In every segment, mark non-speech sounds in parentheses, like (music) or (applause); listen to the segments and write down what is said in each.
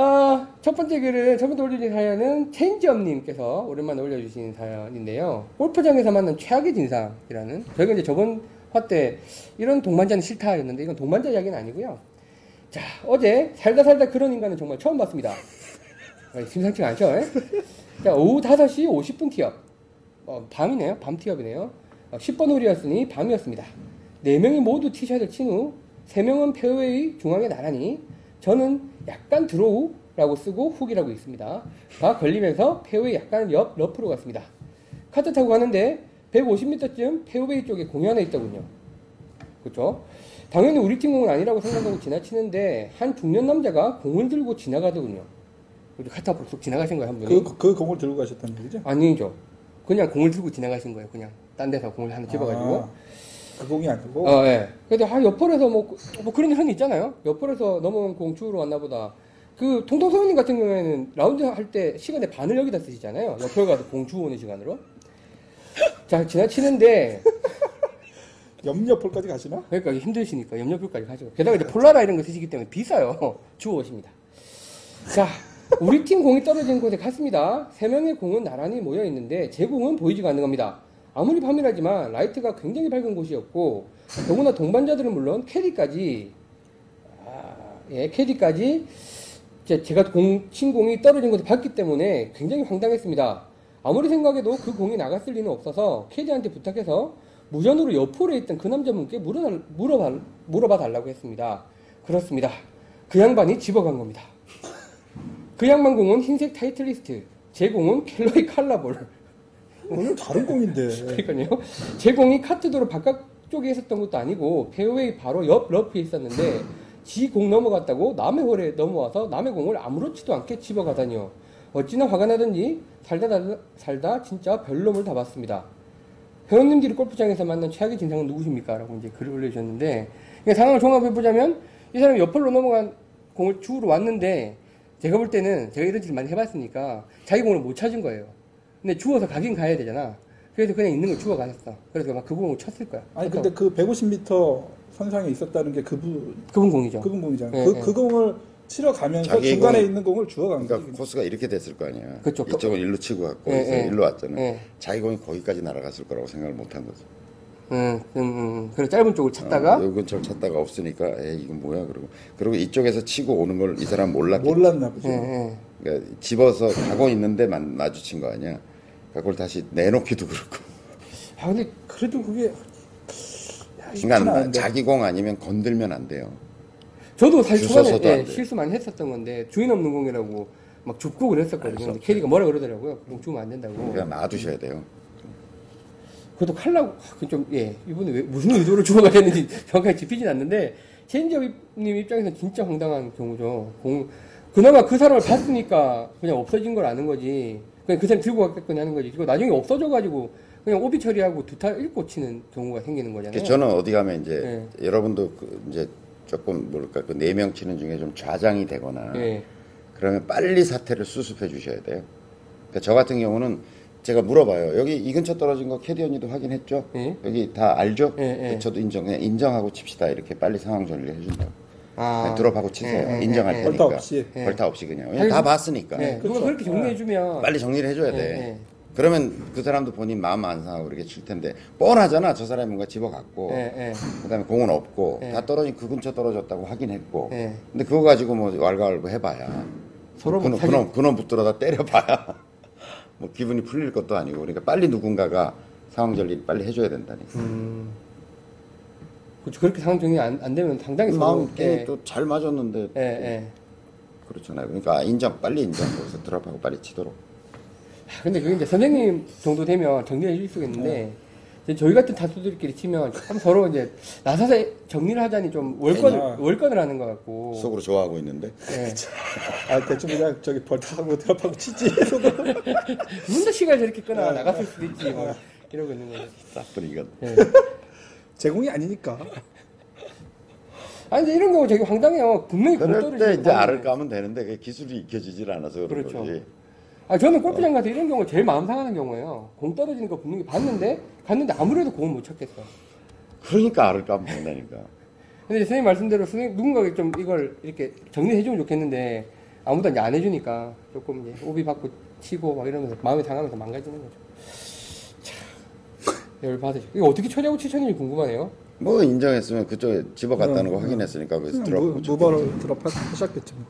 아, 첫 번째 글은, 첫 번째 올려주신 사연은 체인지업님께서 오랜만에 올려주신 사연인데요. 골프장에서 만난 최악의 진상이라는, 저희가 이제 저번 화 때 이런 동반자는 싫다였는데, 이건 동반자 이야기는 아니고요. 자, 어제 살다 살다 그런 인간은 정말 처음 봤습니다. 아, 심상치가 않죠? 예? 자, 오후 5시 50분 티업. 어, 밤이네요. 밤 티업이네요. 어, 10번 홀이었으니 밤이었습니다. 4명이 모두 티샷을 친 후, 3명은 페어웨이 중앙에 나란히, 저는 약간 드로우라고 쓰고 훅이라고 읽습니다. 가 걸리면서 페어웨이 약간 옆 러프로 갔습니다. 카트 타고 가는데 150m쯤 페어웨이 쪽에 하나 있더군요. 그렇죠? 당연히 우리 팀 공은 아니라고 생각하고 지나치는데 한 중년 남자가 공을 들고 지나가더군요. 카트 앞으로 쑥 지나가신 거예요 한 분이. 그, 그 공을 들고 가셨다는 얘기죠? 아니죠. 그냥 공을 들고 지나가신 거예요. 그냥 딴 데서 공을 하나 집어가지고. 아, 그 공이 아니고 어, 예. 근데 아 옆홀에서 뭐, 뭐 그런 흔히 있잖아요. 옆홀에서 넘어온 공 주우러 왔나 보다. 그 통통 소연님 같은 경우에는 라운드 할 때 시간의 반을 여기다 쓰시잖아요. 옆홀 가서 공 주우는 시간으로. 자 지나치는데 (laughs) 옆옆홀까지 가시나? 그러니까 힘드시니까 옆옆홀까지 가죠. 게다가 이제 폴라라 이런 거 쓰시기 때문에 비싸요. (laughs) 주워오십니다. 자, 우리 팀 공이 떨어진 곳에 갔습니다. 세 명의 공은 나란히 모여 있는데 제 공은 보이지가 않는 겁니다. 아무리 밤이라지만 라이트가 굉장히 밝은 곳이었고 더구나 동반자들은 물론 캐디까지 아, 예, 캐디까지 제- 제가 공, 친 공이 떨어진 곳에 봤기 때문에 굉장히 황당했습니다. 아무리 생각해도 그 공이 나갔을 리는 없어서 캐디한테 부탁해서 무전으로 옆홀에 있던 그 남자분께 물어달, 물어봐, 물어봐 달라고 했습니다. 그렇습니다. 그 양반이 집어간 겁니다. 그 양반 공은 흰색 타이틀리스트, 제 공은 켈러의 칼라볼. 오늘 다른 공인데 (laughs) 그러니까요. 제 공이 카트도로 바깥쪽에 있었던 것도 아니고 페어웨이 바로 옆 러프에 있었는데 지 공 넘어갔다고 남의 홀에 넘어와서 남의 공을 아무렇지도 않게 집어가다니요. 어찌나 화가 나든지 살다 살다, 진짜 별놈을 다 봤습니다. 회원님들이 골프장에서 만난 최악의 진상은 누구십니까? 라고 이제 글을 올려주셨는데 그러니까 상황을 종합해보자면 이 사람이 옆홀로 넘어간 공을 주우러 왔는데 제가 볼 때는 제가 이런 짓을 많이 해봤으니까 자기 공을 못 찾은 거예요. 근데 주워서 가긴 가야 되잖아. 그래서 그냥 있는 걸 주워 가셨어. 그래서 막그 공을 쳤을 거야. 아니 근데 그 150m 선상에 있었다는 게 그분 그분 공이죠. 그분 공이잖아요. 네, 그, 네. 그 공을 치러 가면서 자기 중간에 공이- 있는 공을 주워간 그러니까 거지. 코스가 이렇게 됐을 거 아니야. 그쵸. 이쪽은 일로 치고 갔고 예, 그래서 예. 일로 왔잖아. 예. 자기 공이 거기까지 날아갔을 거라고 생각을 못 한 거죠. 응, 음, 음. 그래 짧은 쪽을 찾다가 어, 요 근처를 찾다가 없으니까 에이 이건 뭐야 그러고 그리고 이쪽에서 치고 오는 걸 이 사람 몰랐겠 몰랐나 보죠. 예, 예. 그러니까 집어서 가고 있는데 만 마주친 거 아니야. 그러니까 그걸 다시 내놓기도 그렇고. 아 근데 그래도 그게 야, 그러니까. 자기 공 아니면 건들면 안 돼요. 저도 사실 초반에 안 예, 돼. 실수 많이 했었던 건데 주인 없는 공이라고 막 줍고 그랬었거든요. 근데 캐디가 뭐라 그러더라고요. 공 주면 안 된다고. 그냥 놔두셔야 돼요. 그것도 칼라고 아, 좀 예, 이분은 왜 무슨 의도를 주워가셨는지 (laughs) 정확하게 짚히진 않는데 체인지업님 입장에서는 진짜 황당한 경우죠. 공 그나마 그 사람을 봤으니까 그냥 없어진 걸 아는 거지. 그냥 그 사람 들고 갔겠거니 하는 거지. 그리고 나중에 없어져가지고 그냥 오비 처리하고 두타 읽고 치는 경우가 생기는 거잖아요. 그래서 저는 어디 가면 이제 네. 여러분도 그 이제 조금 뭐랄까 그 네 명 치는 중에 좀 좌장이 되거나 예. 그러면 빨리 사태를 수습해 주셔야 돼요. 그러니까 저 같은 경우는 제가 물어봐요. 여기 이 근처 떨어진 거 캐디 언니도 확인했죠? 예. 여기 다 알죠? 예, 예. 저도 인정, 그냥 인정하고 칩시다. 이렇게 빨리 상황 정리를 해준다고. 아. 드롭하고 치세요. 예, 예, 인정할 예, 예. 테니까. 벌타 없이. 예. 벌타 없이 그냥. 왜냐면 다 봤으니까. 예. 그거 그렇죠. 그렇게 정리해주면 빨리 정리를 해줘야 돼. 예, 예. 그러면 그 사람도 본인 마음 안 상하고 그렇게 칠 텐데 뻔하잖아. 저 사람이 뭔가 집어갔고 예, 예. 그다음에 공은 없고 예. 다 떨어진 그 근처 떨어졌다고 확인했고 예. 근데 그거 가지고 뭐 왈가왈부 해봐야 서로 뭐 그놈 그놈 그놈 붙들어다 때려봐야 (laughs) 뭐 기분이 풀릴 것도 아니고 그러니까 빨리 누군가가 상황 전리 빨리 해줘야 된다니. 음. 그렇죠. 그렇게 상황 정리 안, 안 되면 상당히 마음 서로 예, 또잘 맞았는데 예, 예. 그렇잖아요. 그러니까 인정 빨리 인정 거기서 드랍하고 빨리 치도록. 아, 근데 그게 이제 선생님 정도 되면 정리해 줄 수가 있는데 이제 저희 같은 타수들끼리 치면 참 서로 이제 나서서 정리를 하자니 좀 월권을. 월권을 하는 것 같고. 속으로 좋아하고 있는데 예. (laughs) 아 대충 그냥 저기 벌타하고 드랍하고 치지. (laughs) 문도 (laughs) 시간을 저렇게 끊어 나갔을 수도 있지 뭐 이러고 있는 거죠. 싹분이가 예. 제공이 아니니까. 아니 근데 이런 경우 되게 황당해요. 분명히 공 그럴 때 이제. 알을 까면 되는데 그게 기술이 익혀지질 않아서 그런 그렇죠. 거지. 아 저는 골프장 가서 이런 경우 제일 마음 상하는 경우예요. 공 떨어지는 거 분명히 봤는데 갔는데 아무래도 공을 못 찾겠어. 그러니까 알을 까면 된다니까. (laughs) 근데 선생님 말씀대로 선생님 누군가가 좀 이걸 이렇게 정리해 주면 좋겠는데 아무도 이제 안 해주니까 조금 이제 오비 받고 치고 막 이러면서 마음이 상하면서 망가지는 거죠. 참, 열받으죠. 이거 어떻게 처리하고 치셨는지 궁금하네요. 뭐 인정했으면 그쪽에 집어갔다는 어, 거 어. 확인했으니까 그래서 그냥 들어가고 무- 무바로 드랍하셨겠죠. 뭐.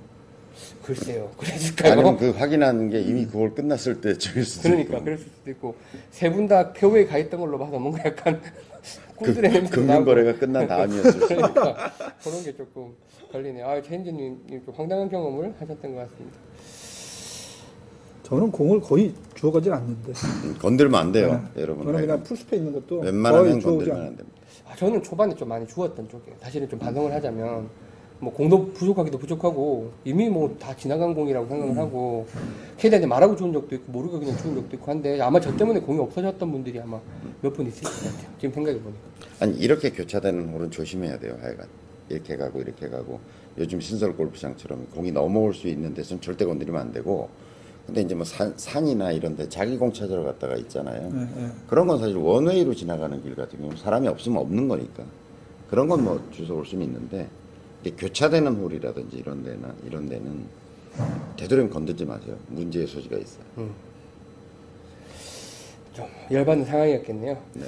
글쎄요. 그랬을까요? 아니면 그 확인한 게 이미 9월 끝났을 때쯤일 수도 그러니까 있고. 그랬을 수도 있고 세 분 다 표에 가 있던 걸로 봐서 뭔가 약간 그, (laughs) 꿀들의 냄새 금융 거래가 끝난 다음이었을 수도 있고. 그러니까 그런 게 조금 걸리네요. 아, 체인지님 좀 황당한 경험을 하셨던 것 같습니다. 저는 공을 거의 주워가진 않는데. 음, 건들면 안 돼요, 네. 여러분. 저는 그냥 풀스페 있는 것도 웬만하면 건들면. 안 됩니다. 아, 저는 초반에 좀 많이 주웠던 쪽이에요. 사실은 좀 반성을 하자면 뭐 공도 부족하기도 부족하고 이미 뭐 다 지나간 공이라고 생각을 음. 하고 캐디한테 말하고 주운 적도 있고 모르고 그냥 주운 적도 있고 한데 아마 저 때문에 공이 없어졌던 분들이 아마 몇 분 있을 것 같아요. 지금 생각해 보니까. 아니 이렇게 교차되는 홀은 조심해야 돼요, 하여간. 이렇게 가고 이렇게 가고 요즘 신설 골프장처럼 공이 넘어올 수 있는 데서는 절대 건드리면 안 되고 근데 이제 뭐 산, 산이나 이런 데 자기 공 찾으러 갔다가 있잖아요. 네, 네. 그런 건 사실 원웨이로 지나가는 길 같은 경우는 사람이 없으면 없는 거니까 그런 건 뭐 주워올 수는 있는데 이게 교차되는 홀이라든지 이런 데나 이런 데는 되도록이면 건들지 마세요. 문제의 소지가 있어요. 좀 열받는 상황이었겠네요. 네.